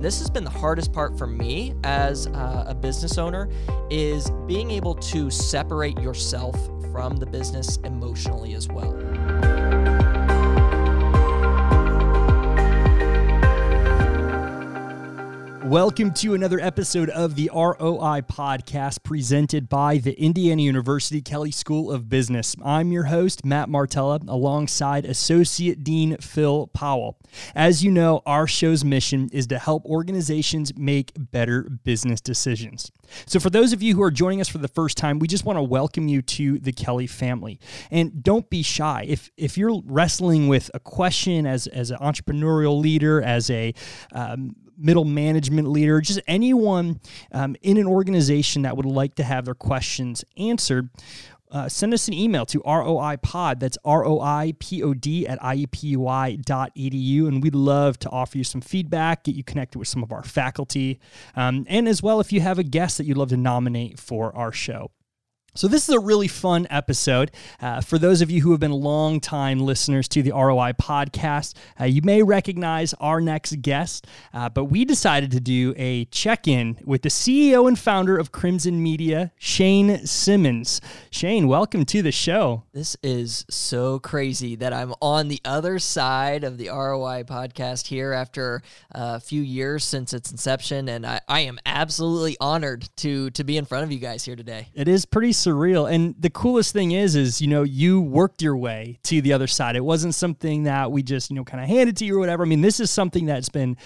This has been the hardest part for me as uh, a business owner is being able to separate yourself from the business emotionally as well. Welcome to another episode of the ROI podcast presented by the Indiana University Kelley School of Business. I'm your host, Matt Martella, alongside Associate Dean Phil Powell. As you know, our show's mission is to help organizations make better business decisions. So, for those of you who are joining us for the first time, we just want to welcome you to the Kelley family. And don't be shy. If, if you're wrestling with a question as, as an entrepreneurial leader, as a um, middle management leader, just anyone um, in an organization that would like to have their questions answered, uh, send us an email to roipod. That's R-O-I-P-O-D at iupui.edu. And we'd love to offer you some feedback, get you connected with some of our faculty, um, and as well if you have a guest that you'd love to nominate for our show. So, this is a really fun episode. Uh, for those of you who have been long-time listeners to the ROI podcast, uh, you may recognize our next guest, uh, but we decided to do a check in with the CEO and founder of Crimson Media, Shane Simmons. Shane, welcome to the show. This is so crazy that I'm on the other side of the ROI podcast here after a few years since its inception, and I, I am absolutely honored to, to be in front of you guys here today. It is pretty surreal. And the coolest thing is, is, you know, you worked your way to the other side. It wasn't something that we just, you know, kind of handed to you or whatever. I mean, this is something that's been,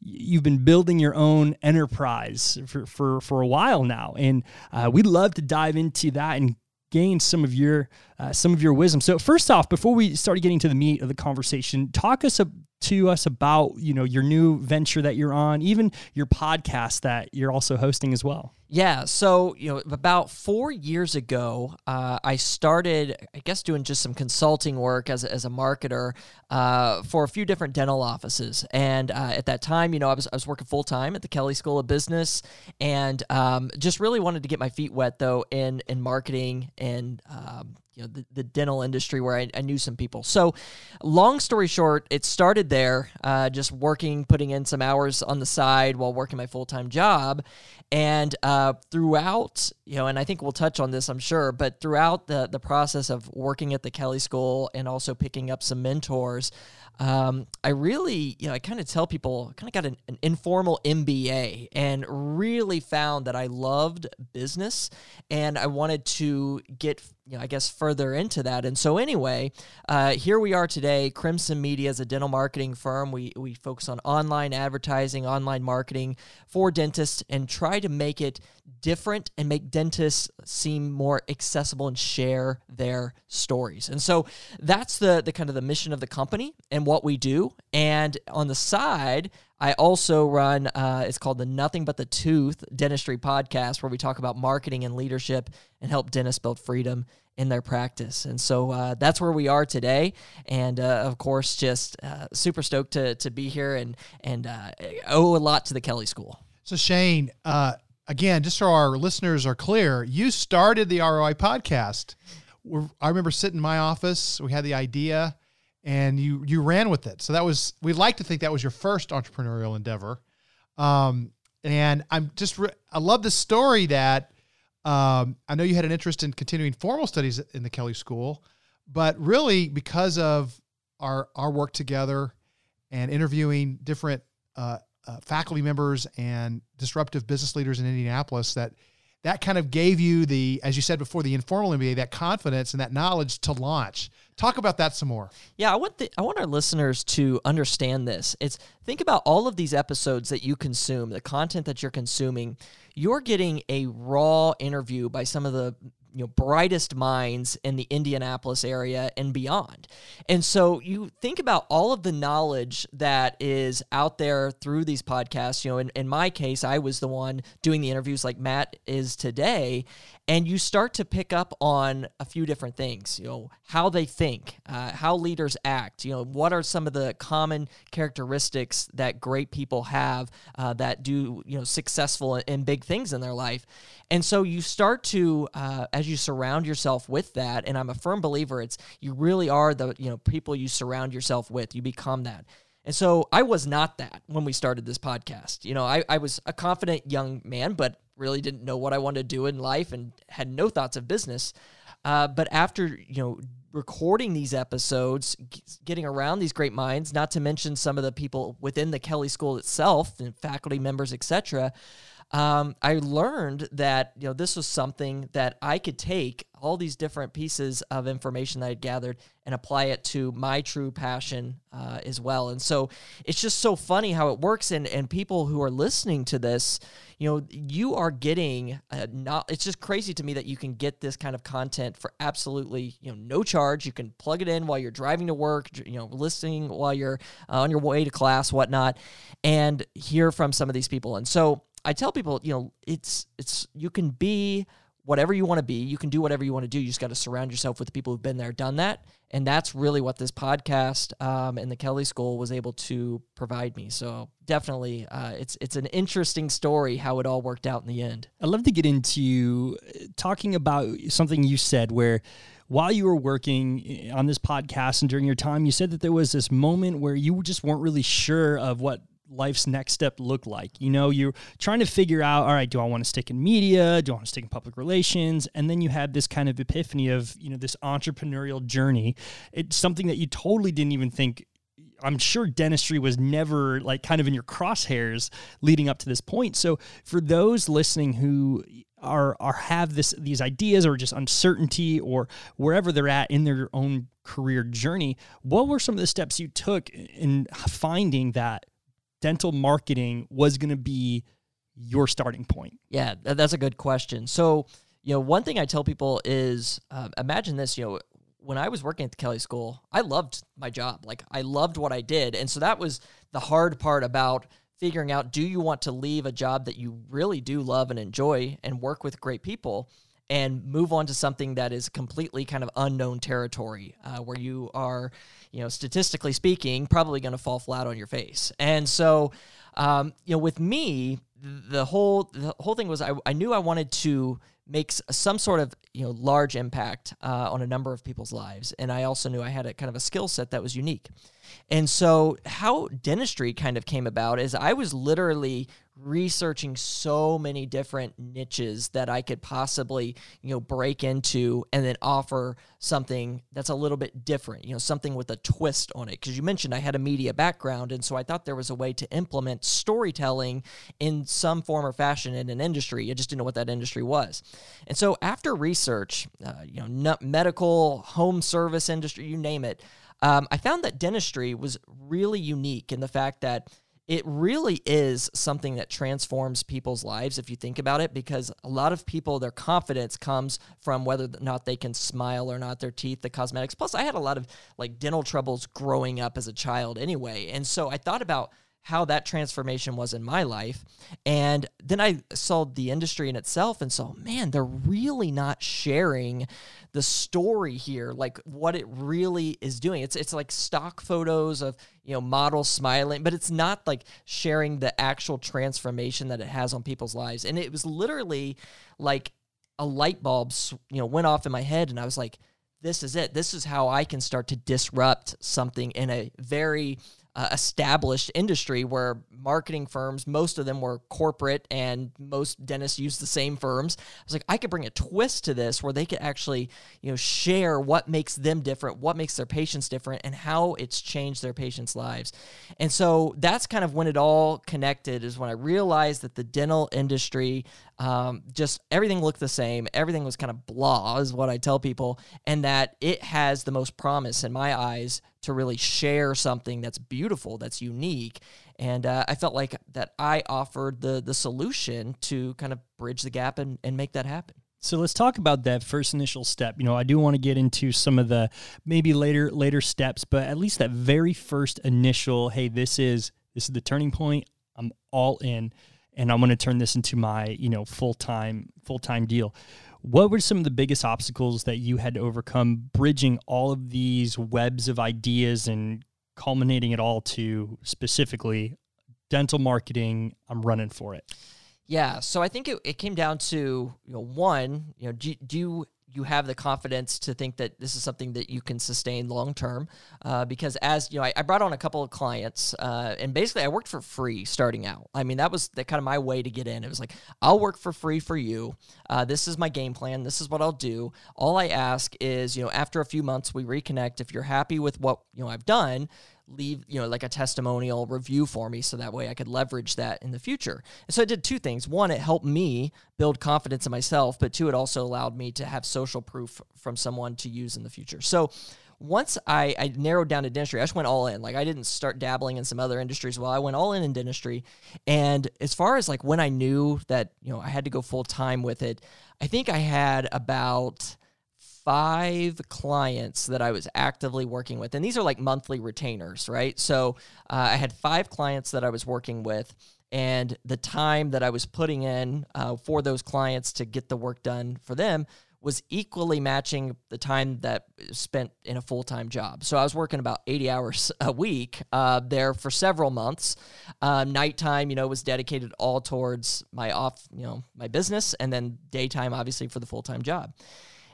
you've been building your own enterprise for, for, for a while now. And uh, we'd love to dive into that and gain some of your uh, some of your wisdom. So first off, before we start getting to the meat of the conversation, talk us to us about you know your new venture that you're on, even your podcast that you're also hosting as well. Yeah, so you know, about four years ago, uh, I started, I guess, doing just some consulting work as a, as a marketer uh, for a few different dental offices. And uh, at that time, you know, I was I was working full time at the Kelley School of Business, and um, just really wanted to get my feet wet though in in marketing and um, you know the, the dental industry where I, I, knew some people. So long story short it started there uh, just working putting in some hours on the side while working my full-time job and uh, throughout you know and i think we'll touch on this i'm sure but throughout the the process of working at the kelley school and also picking up some mentors um, I really, you know, I kind of tell people, kind of got an, an, informal MBA and really found that I loved business and I wanted to get you know, I guess further into that. And so anyway, uh, here we are today. Crimson Media is a dental marketing firm. We we focus on online advertising, online marketing for dentists, and try to make it different and make dentists seem more accessible and share their stories. And so that's the the kind of the mission of the company and what we do. And on the side, I also run, uh, it's called the Nothing But the Tooth Dentistry Podcast, where we talk about marketing and leadership and help dentists build freedom in their practice. And so uh, that's where we are today. And uh, of course, just uh, super stoked to, to be here and, and uh, owe a lot to the Kelley School. So, Shane, uh, again, just so our listeners are clear, you started the ROI podcast. We're, I remember sitting in my office, we had the idea and you you ran with it. So that was we like to think that was your first entrepreneurial endeavor. Um, and I'm just re- I love the story that um, I know you had an interest in continuing formal studies in the Kelley School, but really because of our our work together and interviewing different uh, uh, faculty members and disruptive business leaders in Indianapolis that that kind of gave you the, as you said before, the informal MBA, that confidence and that knowledge to launch. Talk about that some more. Yeah, I want the, I want our listeners to understand this. It's think about all of these episodes that you consume, the content that you're consuming. You're getting a raw interview by some of the you know brightest minds in the Indianapolis area and beyond. And so you think about all of the knowledge that is out there through these podcasts. You know, in, in my case, I was the one doing the interviews like Matt is today, and you start to pick up on a few different things. You know, how they think, uh, how leaders act. You know, what are some of the common characteristics that great people have uh, that do you know successful and big things in their life. And so you start to, uh, as you surround yourself with that, and I'm a firm believer, it's you really are the you know people you surround yourself with. You become that. And so I was not that when we started this podcast. You know, I, I was a confident young man, but really didn't know what I wanted to do in life and had no thoughts of business. Uh, but after, you know, recording these episodes, getting around these great minds, not to mention some of the people within the Kelley School itself and faculty members, etc., um, I learned that you know this was something that I could take all these different pieces of information that I'd gathered and apply it to my true passion uh, as well. And so it's just so funny how it works. And and people who are listening to this, you know, you are getting not. It's just crazy to me that you can get this kind of content for absolutely you know no charge. You can plug it in while you're driving to work, you know, listening while you're uh, on your way to class, whatnot, and hear from some of these people. And so I tell people, you know, it's it's you can be whatever you want to be. You can do whatever you want to do. You just got to surround yourself with the people who've been there, done that, and that's really what this podcast um, and the Kelley School was able to provide me. So definitely, uh, it's it's an interesting story how it all worked out in the end. I'd love to get into uh, talking about something you said where while you were working eh, on this podcast and during your time, you said that there was this moment where you just weren't really sure of what life's next step look like? You know, you're trying to figure out, all right, do I want to stick in media? Do I want to stick in public relations? And then you had this kind of epiphany of, you know, this entrepreneurial journey. It's something that you totally didn't even think. I'm sure dentistry was never like kind of in your crosshairs leading up to this point. So for those listening who are are have this these ideas or just uncertainty or wherever they're at in their own career journey, what were some of the steps you took in finding that dental marketing was going to be your starting point? Yeah, that's a good question. So, you know, one thing I tell people is uh, imagine this, you know, when I was working at the Kelley School, I loved my job. Like, I loved what I did. And so that was the hard part about figuring out do you want to leave a job that you really do love and enjoy and work with great people? And move on to something that is completely kind of unknown territory uh, where you are you know, statistically speaking, probably going to fall flat on your face. And so, um, you know, with me, the whole the whole thing was I, I knew I wanted to make some sort of you know large impact uh, on a number of people's lives, and I also knew I had a kind of a skill set that was unique. And so, how dentistry kind of came about is I was literally researching so many different niches that I could possibly, you know, break into and then offer something that's a little bit different, you know, something with a twist on it. Because you mentioned I had a media background, and so I thought there was a way to implement storytelling in some form or fashion in an industry. I just didn't know what that industry was. And so after research, uh, you know, medical, home service industry, you name it, um, I found that dentistry was really unique in the fact that it really is something that transforms people's lives if you think about it because a lot of people their confidence comes from whether or not they can smile or not their teeth the cosmetics. Plus i had a lot of like dental troubles growing up as a child anyway. And so i thought about how that transformation was in my life. And then I saw the industry in itself and saw, man, they're really not sharing the story here, like what it really is doing. It's it's like stock photos of, you know, models smiling, but it's not like sharing the actual transformation that it has on people's lives. And it was literally like a light bulb, you know, went off in my head and I was like, this is it. This is how I can start to disrupt something in a very uh, established industry where marketing firms, most of them were corporate and most dentists use the same firms. I was like, I could bring a twist to this where they could actually, you know, share what makes them different, what makes their patients different, and how it's changed their patients' lives. And so that's kind of when it all connected is when I realized that the dental industry, um, just everything looked the same. Everything was kind of blah, is what I tell people, and that it has the most promise in my eyes to really share something that's beautiful, that's unique. And uh, I felt like that I offered the the solution to kind of bridge the gap and, and make that happen. So let's talk about that first initial step. You know, I do want to get into some of the maybe later later steps, but at least that very first initial, hey, this is this is the turning point. I'm all in and I'm going to turn this into my, you know, full-time full-time deal. What were some of the biggest obstacles that you had to overcome bridging all of these webs of ideas and culminating it all to specifically dental marketing? I'm running for it. Yeah, so I think it, it came down to you know one, you know, do, do you you have the confidence to think that this is something that you can sustain long term. Uh, because as you know, I, I, brought on a couple of clients, uh, and basically I worked for free starting out. I mean, that was the kind of my way to get in. It was like I'll work for free for you. Uh, this is my game plan. This is what I'll do. All I ask is, you know, after a few months we reconnect. If you're happy with what you know I've done leave you know like a testimonial review for me so that way I could leverage that in the future. And so I did two things. One, it helped me build confidence in myself, but two, it also allowed me to have social proof from someone to use in the future. So once I, I narrowed down to dentistry, I just went all in. Like I didn't start dabbling in some other industries. Well, I went all in in dentistry. And as far as like when I knew that you know I had to go full time with it, I think I had about five clients that I was actively working with. And these are like monthly retainers, right? So uh, I had five clients that I was working with. And the time that I was putting in uh, for those clients to get the work done for them was equally matching the time that spent in a full time job. So I was working about 80 hours a week uh, there for several months. Uh, nighttime, you know, was dedicated all towards my off, you know, my business, and then daytime, obviously, for the full time job.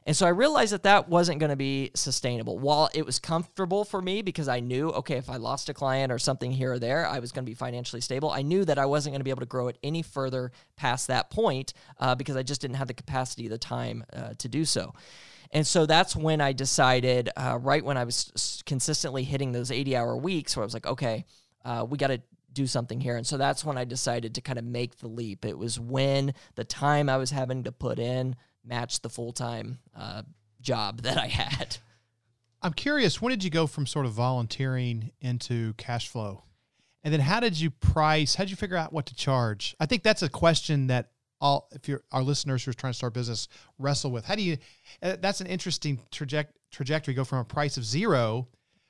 And so I realized that that wasn't going to be sustainable. While it was comfortable for me because I knew, okay, if I lost a client or something here or there, I was going to be financially stable. I knew that I wasn't going to be able to grow it any further past that point uh, because I just didn't have the capacity, the time uh, to do so. And so that's when I decided, uh, right when I was consistently hitting those 80 hour weeks, where I was like, okay, uh, we got to do something here. And so that's when I decided to kind of make the leap. It was when the time I was having to put in match the full time uh, job that I had. I'm curious, when did you go from sort of volunteering into cash flow? And then how did you price? How did you figure out what to charge? I think that's a question that all if you're our listeners who are trying to start business wrestle with. How do you? Uh, that's an interesting traject, trajectory. Go from a price of zero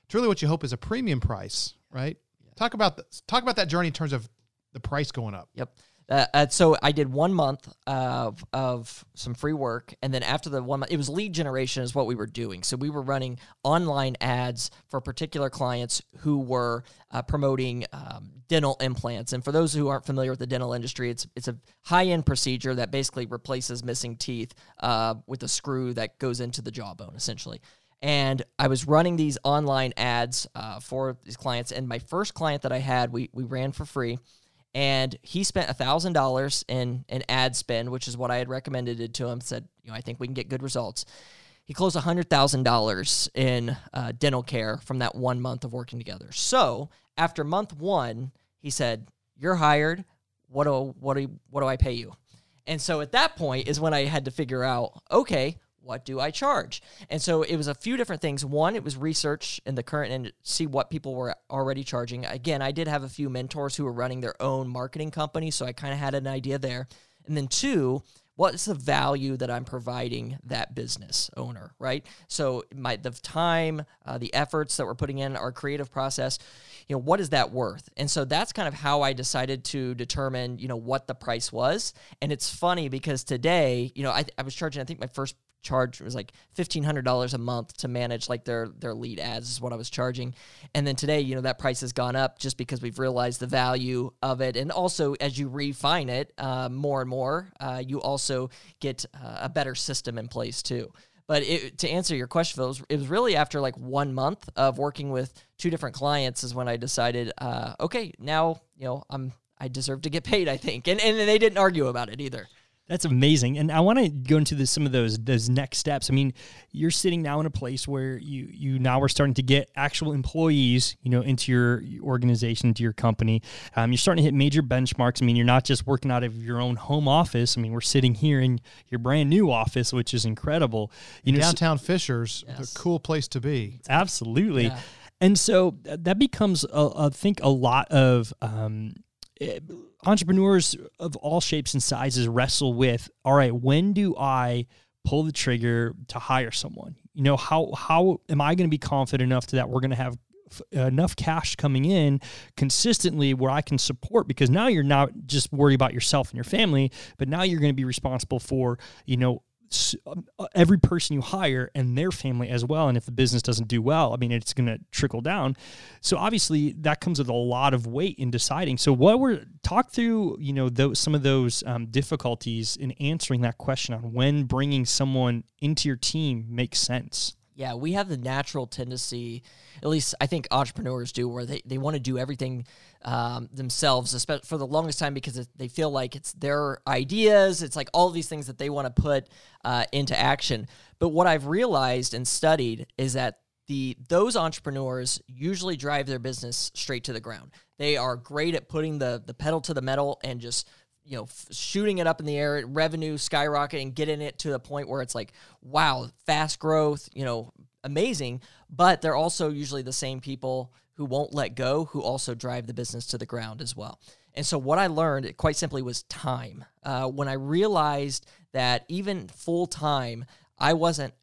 to really what you hope is a premium price, right? Yeah. Talk about the, talk about that journey in terms of the price going up. Yep. Uh, uh, so I did one month of of some free work, and then after the one month, it was lead generation is what we were doing. So we were running online ads for particular clients who were uh, promoting um, dental implants. And for those who aren't familiar with the dental industry, it's it's a high end procedure that basically replaces missing teeth uh, with a screw that goes into the jawbone, essentially and I was running these online ads uh, for these clients. And my first client that I had, we we ran for free, and he spent thousand dollars in an ad spend, which is what I had recommended to him. Said, you know, I think we can get good results. He closed hundred thousand dollars in uh, dental care from that one month of working together. So after month one, he said, "You're hired. What do what do what do I pay you?" And so at that point is when I had to figure out, okay, what do I charge? And so it was a few different things. One, it was research in the current and see what people were already charging. Again, I did have a few mentors who were running their own marketing company, so I kind of had an idea there. And then two, what's the value that I'm providing that business owner, right? So my the time, uh, the efforts that we're putting in our creative process, you know, what is that worth? And so that's kind of how I decided to determine, you know, what the price was. And it's funny because today, you know, I, I was charging, I think my first charge it was like fifteen hundred dollars a month to manage like their their lead ads is what I was charging, and then today you know that price has gone up just because we've realized the value of it, and also as you refine it uh, more and more, uh, you also get uh, a better system in place too. But it, to answer your question, it was, it was, really after like one month of working with two different clients is when I decided, uh, okay, now you know I'm I deserve to get paid. I think, and and they didn't argue about it either. That's amazing, and I want to go into the, some of those those next steps. I mean, you're sitting now in a place where you you now are starting to get actual employees, you know, into your organization, into your company. Um, you're starting to hit major benchmarks. I mean, you're not just working out of your own home office. I mean, we're sitting here in your brand new office, which is incredible. You know, downtown so, Fishers, yes. a cool place to be. Absolutely, yeah. and so that becomes, a, I think, a lot of. Um, entrepreneurs of all shapes and sizes wrestle with all right when do i pull the trigger to hire someone? You know how how am i going to be confident enough to that we're going to have enough cash coming in consistently where I can support? Because now you're not just worried about yourself and your family, but now you're going to be responsible for, you know, uh, every person you hire and their family as well. And if the business doesn't do well, I mean, it's going to trickle down. So obviously, that comes with a lot of weight in deciding. So, what we're talk through, you know, those some of those um, difficulties in answering that question on when bringing someone into your team makes sense. Yeah, we have the natural tendency, at least I think entrepreneurs do, where they, they want to do everything um, themselves, especially for the longest time because they feel like it's their ideas. It's like all these things that they want to put uh, into action. But what I've realized and studied is that the those entrepreneurs usually drive their business straight to the ground. They are great at putting the the pedal to the metal and just you know, f- shooting it up in the air, revenue skyrocketing, getting it to the point where it's like, wow, fast growth, you know, amazing. But they're also usually the same people who won't let go, who also drive the business to the ground as well. And so, what I learned quite simply was time. Uh, when I realized that even full time, I wasn't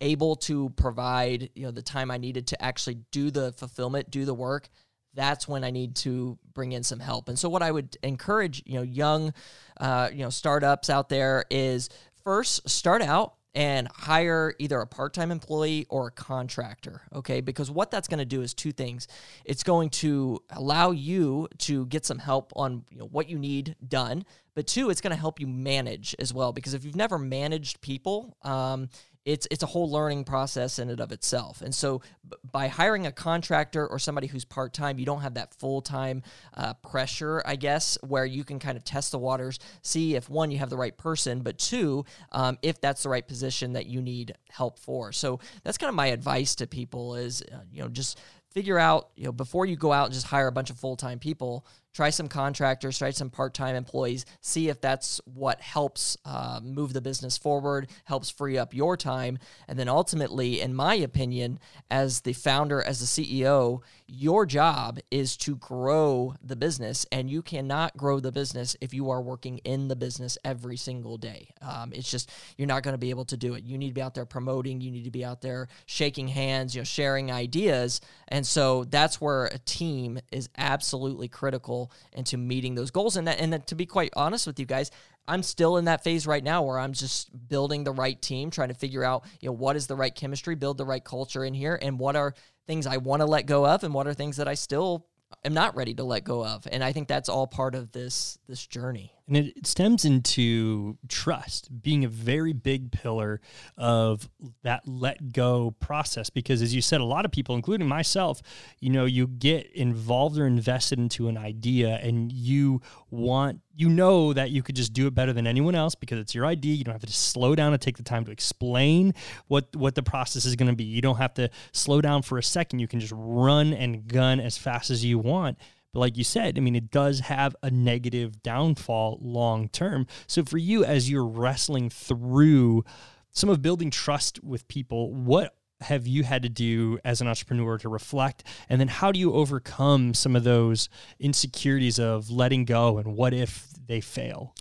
able to provide you know the time I needed to actually do the fulfillment, do the work that's when I need to bring in some help. And so, what I would encourage, you know, young, uh, you know, startups out there is first start out and hire either a part-time employee or a contractor okay? Because what that's going to do is two things. It's going to allow you to get some help on you know, what you need done but two it's going to help you manage as well. Because if you've never managed people um, it's it's a whole learning process in and of itself. And so b- by hiring a contractor or somebody who's part time, you don't have that full time uh, pressure, I guess, where you can kind of test the waters, see if one you have the right person, but two um, if that's the right position that you need help for. So that's kind of my advice to people is uh, you know just figure out you know before you go out and just hire a bunch of full time people try some contractors, try some part time employees, see if that's what helps uh, move the business forward, helps free up your time. And then ultimately, in my opinion, as the founder, as the CEO, your job is to grow the business. And you cannot grow the business if you are working in the business every single day. Um, it's just, you're not going to be able to do it. You need to be out there promoting, you need to be out there shaking hands, you know, sharing ideas. And so that's where a team is absolutely critical into meeting those goals. And that, and to be quite honest with you guys, I'm still in that phase right now where I'm just building the right team, trying to figure out, you know, what is the right chemistry, build the right culture in here, and what are things I want to let go of, and what are things that I still am not ready to let go of. And I think that's all part of this this journey. And it stems into trust being a very big pillar of that let go process. Because as you said, a lot of people, including myself, you know, you get involved or invested into an idea and you want, you know, that you could just do it better than anyone else because it's your idea. You don't have to slow down and take the time to explain what, what the process is going to be. You don't have to slow down for a second. You can just run and gun as fast as you want. But like you said, I mean, it does have a negative downfall long term. So for you, as you're wrestling through some of building trust with people, what have you had to do as an entrepreneur to reflect? And then how do you overcome some of those insecurities of letting go and what if they fail?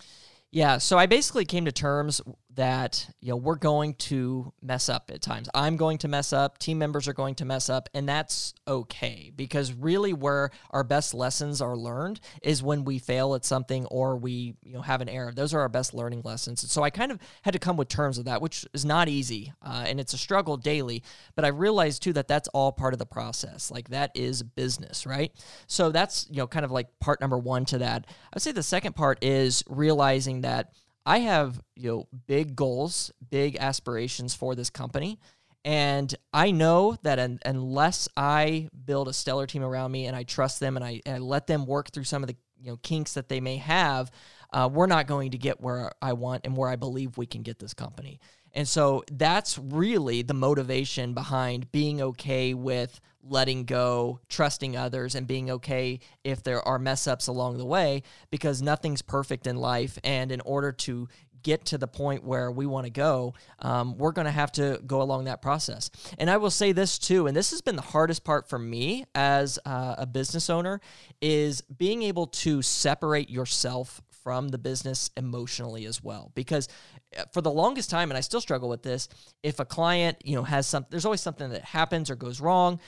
Yeah, so I basically came to terms that you know we're going to mess up at times. I'm going to mess up, team members are going to mess up, and that's okay because really where our best lessons are learned is when we fail at something or we you know have an error. Those are our best learning lessons. So I kind of had to come with terms of that, which is not easy, uh, and it's a struggle daily. But I realized too that that's all part of the process. Like that is business, right? So that's you know kind of like part number one to that. I would say the second part is realizing that I have, you know, big goals, big aspirations for this company. And I know that un- unless I build a stellar team around me and I trust them and I, and I let them work through some of the you know kinks that they may have, uh, we're not going to get where I want and where I believe we can get this company. And so that's really the motivation behind being okay with letting go, trusting others, and being okay if there are mess ups along the way because nothing's perfect in life. And in order to get to the point where we want to go, um, we're going to have to go along that process. And I will say this too, and this has been the hardest part for me as uh, a business owner, is being able to separate yourself from the business emotionally as well because uh, for the longest time and I still struggle with this if a client you know has something there's always something that happens or goes wrong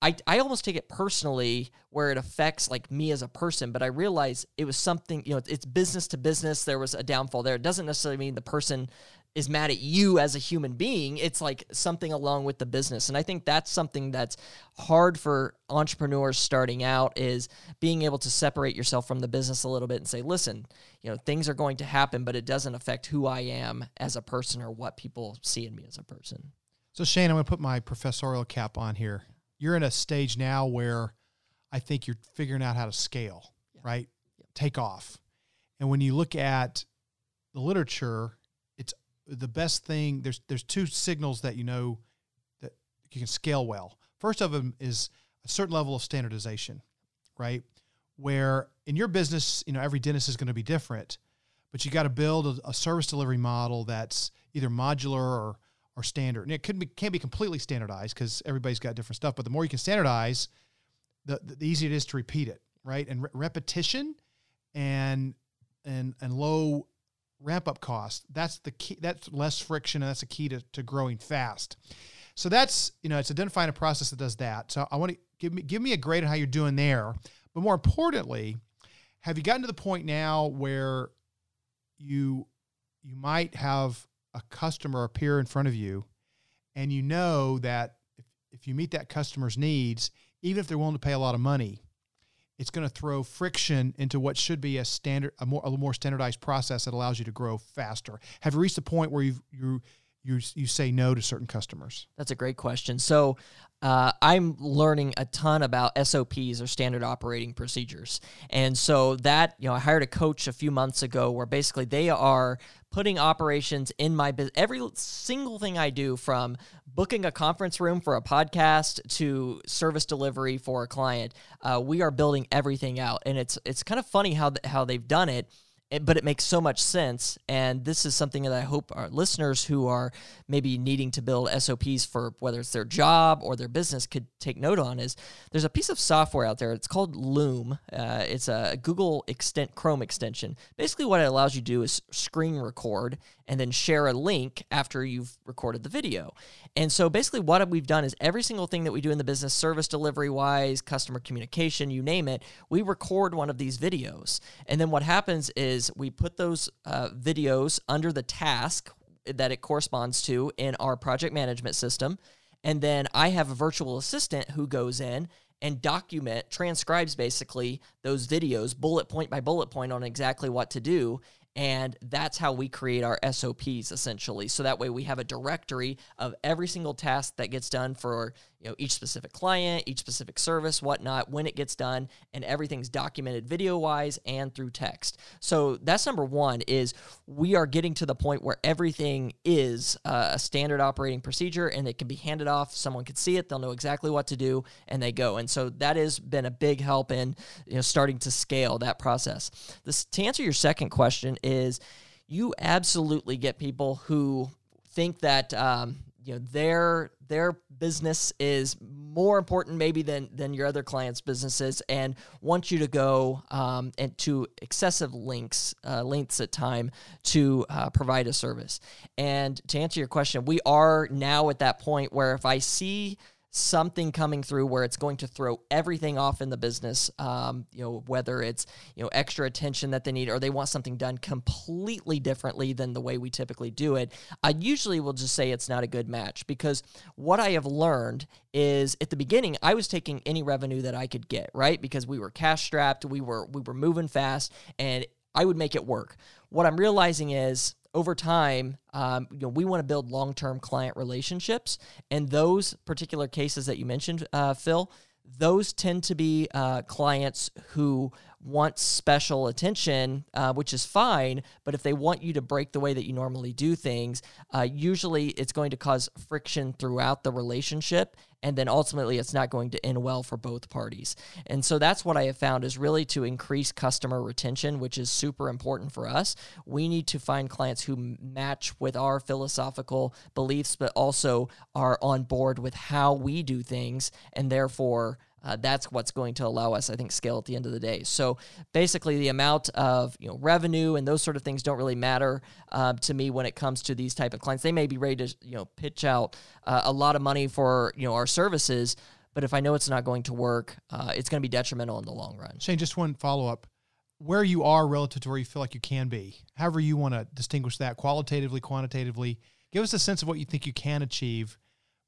I, I almost take it personally where it affects like me as a person, but I realize it was something, you know, it's business to business. There was a downfall there. It doesn't necessarily mean the person is mad at you as a human being. It's like something along with the business. And I think that's something that's hard for entrepreneurs starting out is being able to separate yourself from the business a little bit and say, listen, you know, things are going to happen, but it doesn't affect who I am as a person or what people see in me as a person. So Shane, I'm going to put my professorial cap on here. You're in a stage now where I think you're figuring out how to scale, yeah. right? Yeah. Take off. And when you look at the literature, it's the best thing. There's there's two signals that you know that you can scale well. First of them is a certain level of standardization, right? Where in your business, you know, every dentist is going to be different, but you got to build a, a, service delivery model that's either modular or standard. And it could be can't be completely standardized because everybody's got different stuff. But the more you can standardize, the the easier it is to repeat it, right? And re- repetition and and and low ramp up cost. That's the key. That's less friction, and that's the key to, to growing fast. So that's you know it's identifying a process that does that. So I want to give me give me a grade on how you're doing there. But more importantly, have you gotten to the point now where you you might have a customer appear in front of you, and you know that if, if you meet that customer's needs, even if they're willing to pay a lot of money, it's going to throw friction into what should be a standard, a more, a more standardized process that allows you to grow faster. Have you reached the point where you you you you say no to certain customers? That's a great question. So uh, I'm learning a ton about SOPs or standard operating procedures. And so that, you know, I hired a coach a few months ago where basically they are putting operations in my business. Every single thing I do from booking a conference room for a podcast to service delivery for a client, uh, we are building everything out. And it's, it's kind of funny how, how they've done it it, but it makes so much sense. And this is something that I hope our listeners who are maybe needing to build SOPs for whether it's their job or their business could take note on is there's a piece of software out there. It's called Loom. Uh, it's a Google extent Chrome extension. Basically, what it allows you to do is screen record and then share a link after you've recorded the video. And so basically, what we've done is every single thing that we do in the business, service delivery wise, customer communication, you name it, we record one of these videos. And then what happens is we put those uh, videos under the task that it corresponds to in our project management system. And then I have a virtual assistant who goes in and document transcribes basically those videos bullet point by bullet point on exactly what to do and that's how we create our SOPs essentially. So that way we have a directory of every single task that gets done for you know each specific client, each specific service, whatnot, when it gets done, and everything's documented video wise and through text. So that's number one is we are getting to the point where everything is uh, a standard operating procedure and it can be handed off. Someone can see it, they'll know exactly what to do, and they go. And so that has been a big help in you know starting to scale that process. This to answer your second question is you absolutely get people who think that um, you know their their business is more important maybe than than your other clients' businesses, and want you to go um, and to excessive links uh, lengths at time to uh, provide a service. And to answer your question, we are now at that point where if I see something coming through where it's going to throw everything off in the business. Um, you know, whether it's you know extra attention that they need or they want something done completely differently than the way we typically do it. I usually will just say it's not a good match because what I have learned is at the beginning I was taking any revenue that I could get, right? Because we were cash strapped, we were we were moving fast, and I would make it work. What I'm realizing is over time, um, you know, we want to build long-term client relationships, and those particular cases that you mentioned, uh, Phil, those tend to be uh, clients who want special attention, uh, which is fine. But if they want you to break the way that you normally do things, uh, usually it's going to cause friction throughout the relationship. And then ultimately, it's not going to end well for both parties. And so that's what I have found is really to increase customer retention, which is super important for us. We need to find clients who match with our philosophical beliefs, but also are on board with how we do things and therefore uh, that's what's going to allow us, I think, scale at the end of the day. So basically, the amount of you know revenue and those sort of things don't really matter uh, to me when it comes to these type of clients. They may be ready to you know pitch out uh, a lot of money for you know our services, but if I know it's not going to work, uh, it's going to be detrimental in the long run. Shane, just one follow up. where you are relative to where you feel like you can be. However, you want to distinguish that qualitatively, quantitatively. Give us a sense of what you think you can achieve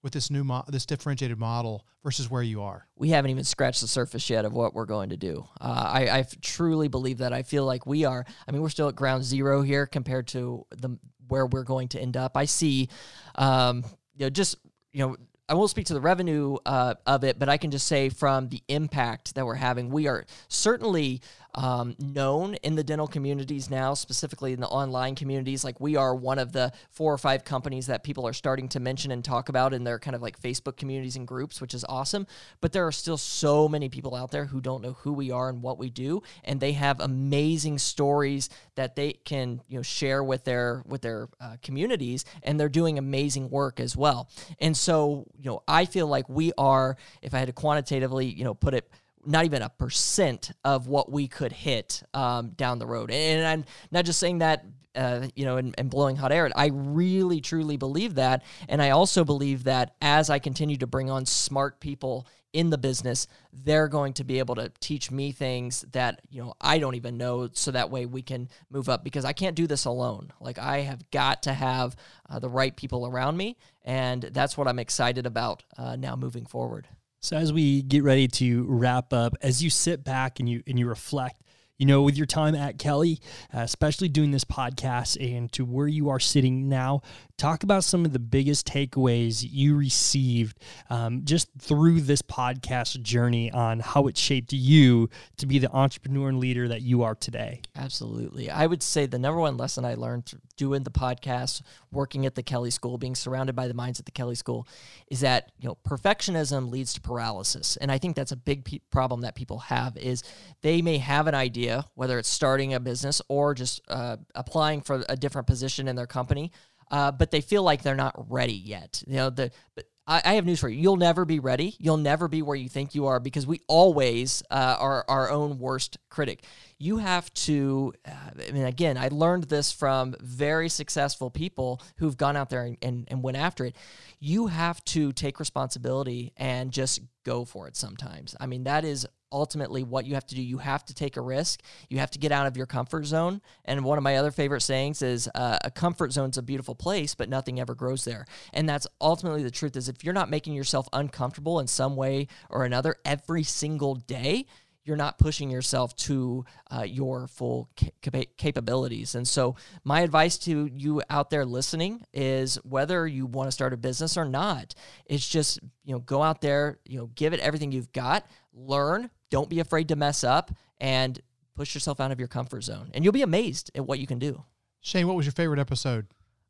with this new mo- this differentiated model versus where you are. We haven't even scratched the surface yet of what we're going to do. Uh, I, I truly believe that. I feel like we are. I mean, we're still at ground zero here compared to the where we're going to end up. I see, um, you know, just you know I won't speak to the revenue uh, of it, but I can just say from the impact that we're having, we are certainly um, known in the dental communities now, specifically in the online communities. Like we are one of the four or five companies that people are starting to mention and talk about in their kind of like Facebook communities and groups, which is awesome. But there are still so many people out there who don't know who we are and what we do, and they have amazing stories that they can you know share with their with their uh, communities, and they're doing amazing work as well. And so you know, I feel like we are, if I had to quantitatively you know put it not even a percent of what we could hit um, down the road. And I'm not just saying that, uh, you know, and, and, blowing hot air. I really, truly believe that. And I also believe that as I continue to bring on smart people in the business, they're going to be able to teach me things that, you know, I don't even know. So that way we can move up because I can't do this alone. Like I have got to have uh, the right people around me. And that's what I'm excited about uh, now moving forward. So as we get ready to wrap up, as you sit back and you and you reflect, you know, with your time at Kelley, uh, especially doing this podcast and to where you are sitting now, talk about some of the biggest takeaways you received um, just through this podcast journey on how it shaped you to be the entrepreneur and leader that you are today. Absolutely. I would say the number one lesson I learned doing the podcast, working at the Kelley School, being surrounded by the minds at the Kelley School, is that you know perfectionism leads to paralysis, and I think that's a big pe- problem that people have. Is they may have an idea, whether it's starting a business or just uh, applying for a different position in their company, uh, but they feel like they're not ready yet. You know, the but I, I, have news for you. You'll never be ready. You'll never be where you think you are because we always uh, are our own worst critic. You have to. Uh, I mean, again, I learned this from very successful people who've gone out there and, and, and went after it. You have to take responsibility and just go for it sometimes. I mean, that is ultimately what you have to do. You have to take a risk. You have to get out of your comfort zone. And one of my other favorite sayings is uh, a comfort zone's a beautiful place, but nothing ever grows there. And that's ultimately the truth is if you're not making yourself uncomfortable in some way or another every single day, you're not pushing yourself to uh, your full cap- capabilities. And so, my advice to you out there listening is whether you want to start a business or not, it's just you know go out there, you know, give it everything you've got, learn, don't be afraid to mess up and push yourself out of your comfort zone. And you'll be amazed at what you can do. Shane, what was your favorite episode?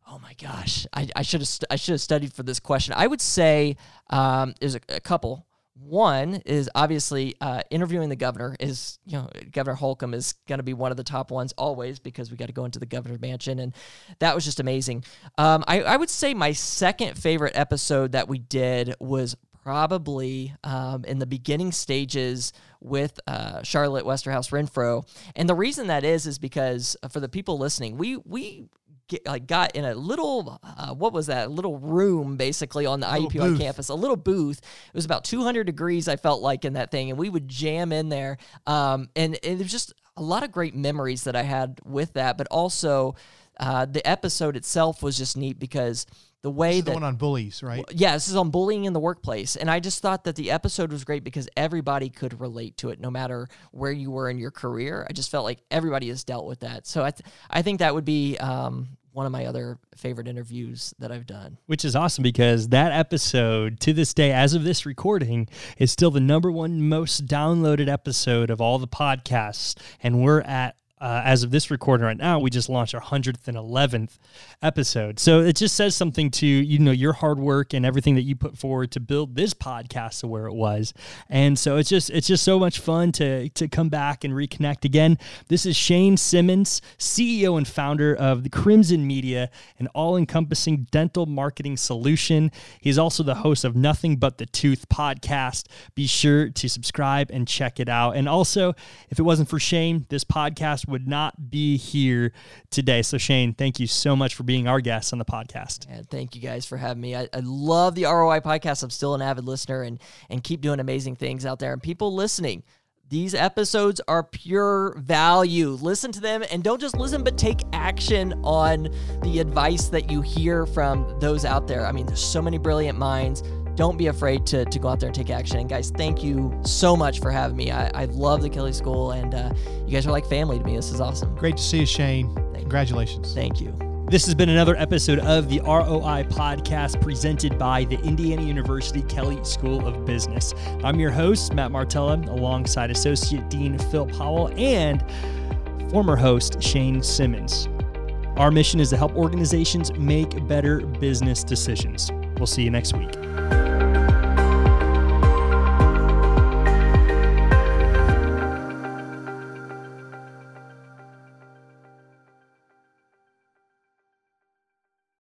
Oh my gosh, I should have I should have studied for this question. I would say um, there's a, a couple. One is obviously uh, interviewing the governor. Is you know Governor Holcomb is going to be one of the top ones always because we got to go into the governor's mansion, and that was just amazing. Um, I, I would say my second favorite episode that we did was probably um, in the beginning stages with uh, Charlotte Westerhouse Renfro, and the reason that is is because uh, for the people listening, we we get, like got in a little uh, what was that a little room basically on the IUPUI campus, a little booth. It was about 200 degrees. I felt like in that thing, and we would jam in there, um, and, and it was just a lot of great memories that I had with that, but also. Uh, the episode itself was just neat because the way this that the one on bullies, right? Yeah, this is on bullying in the workplace, and I just thought that the episode was great because everybody could relate to it, no matter where you were in your career. I just felt like everybody has dealt with that, so I th- I think that would be um, one of my other favorite interviews that I've done. Which is awesome because that episode, to this day, as of this recording, is still the number one most downloaded episode of all the podcasts. And we're at uh, as of this recording right now, we just launched our 111th episode. So it just says something to, you know, your hard work and everything that you put forward to build this podcast to where it was. And so it's just, it's just so much fun to, to come back and reconnect again. This is Shane Simmons, CEO and founder of the Crimson Media, an all encompassing dental marketing solution. He's also the host of Nothing But the Tooth podcast. Be sure to subscribe and check it out. And also, if it wasn't for Shane, this podcast would not be here today. So, Shane, thank you so much for being our guest on the podcast. And thank you guys for having me. I, I love the ROI podcast. I'm still an avid listener and and keep doing amazing things out there. And people listening, These episodes are pure value. Listen to them and don't just listen, but take action on the advice that you hear from those out there. I mean, there's so many brilliant minds. Don't be afraid to, to go out there and take action. And guys, thank you so much for having me. I, I love the Kelley School, and uh, you guys are like family to me. This is awesome. Great to see you, Shane. Congratulations. Thank you. This has been another episode of the ROI podcast presented by the Indiana University Kelley School of Business. I'm your host, Matt Martella, alongside Associate Dean Phil Powell and former host Shane Simmons. Our mission is to help organizations make better business decisions. We'll see you next week.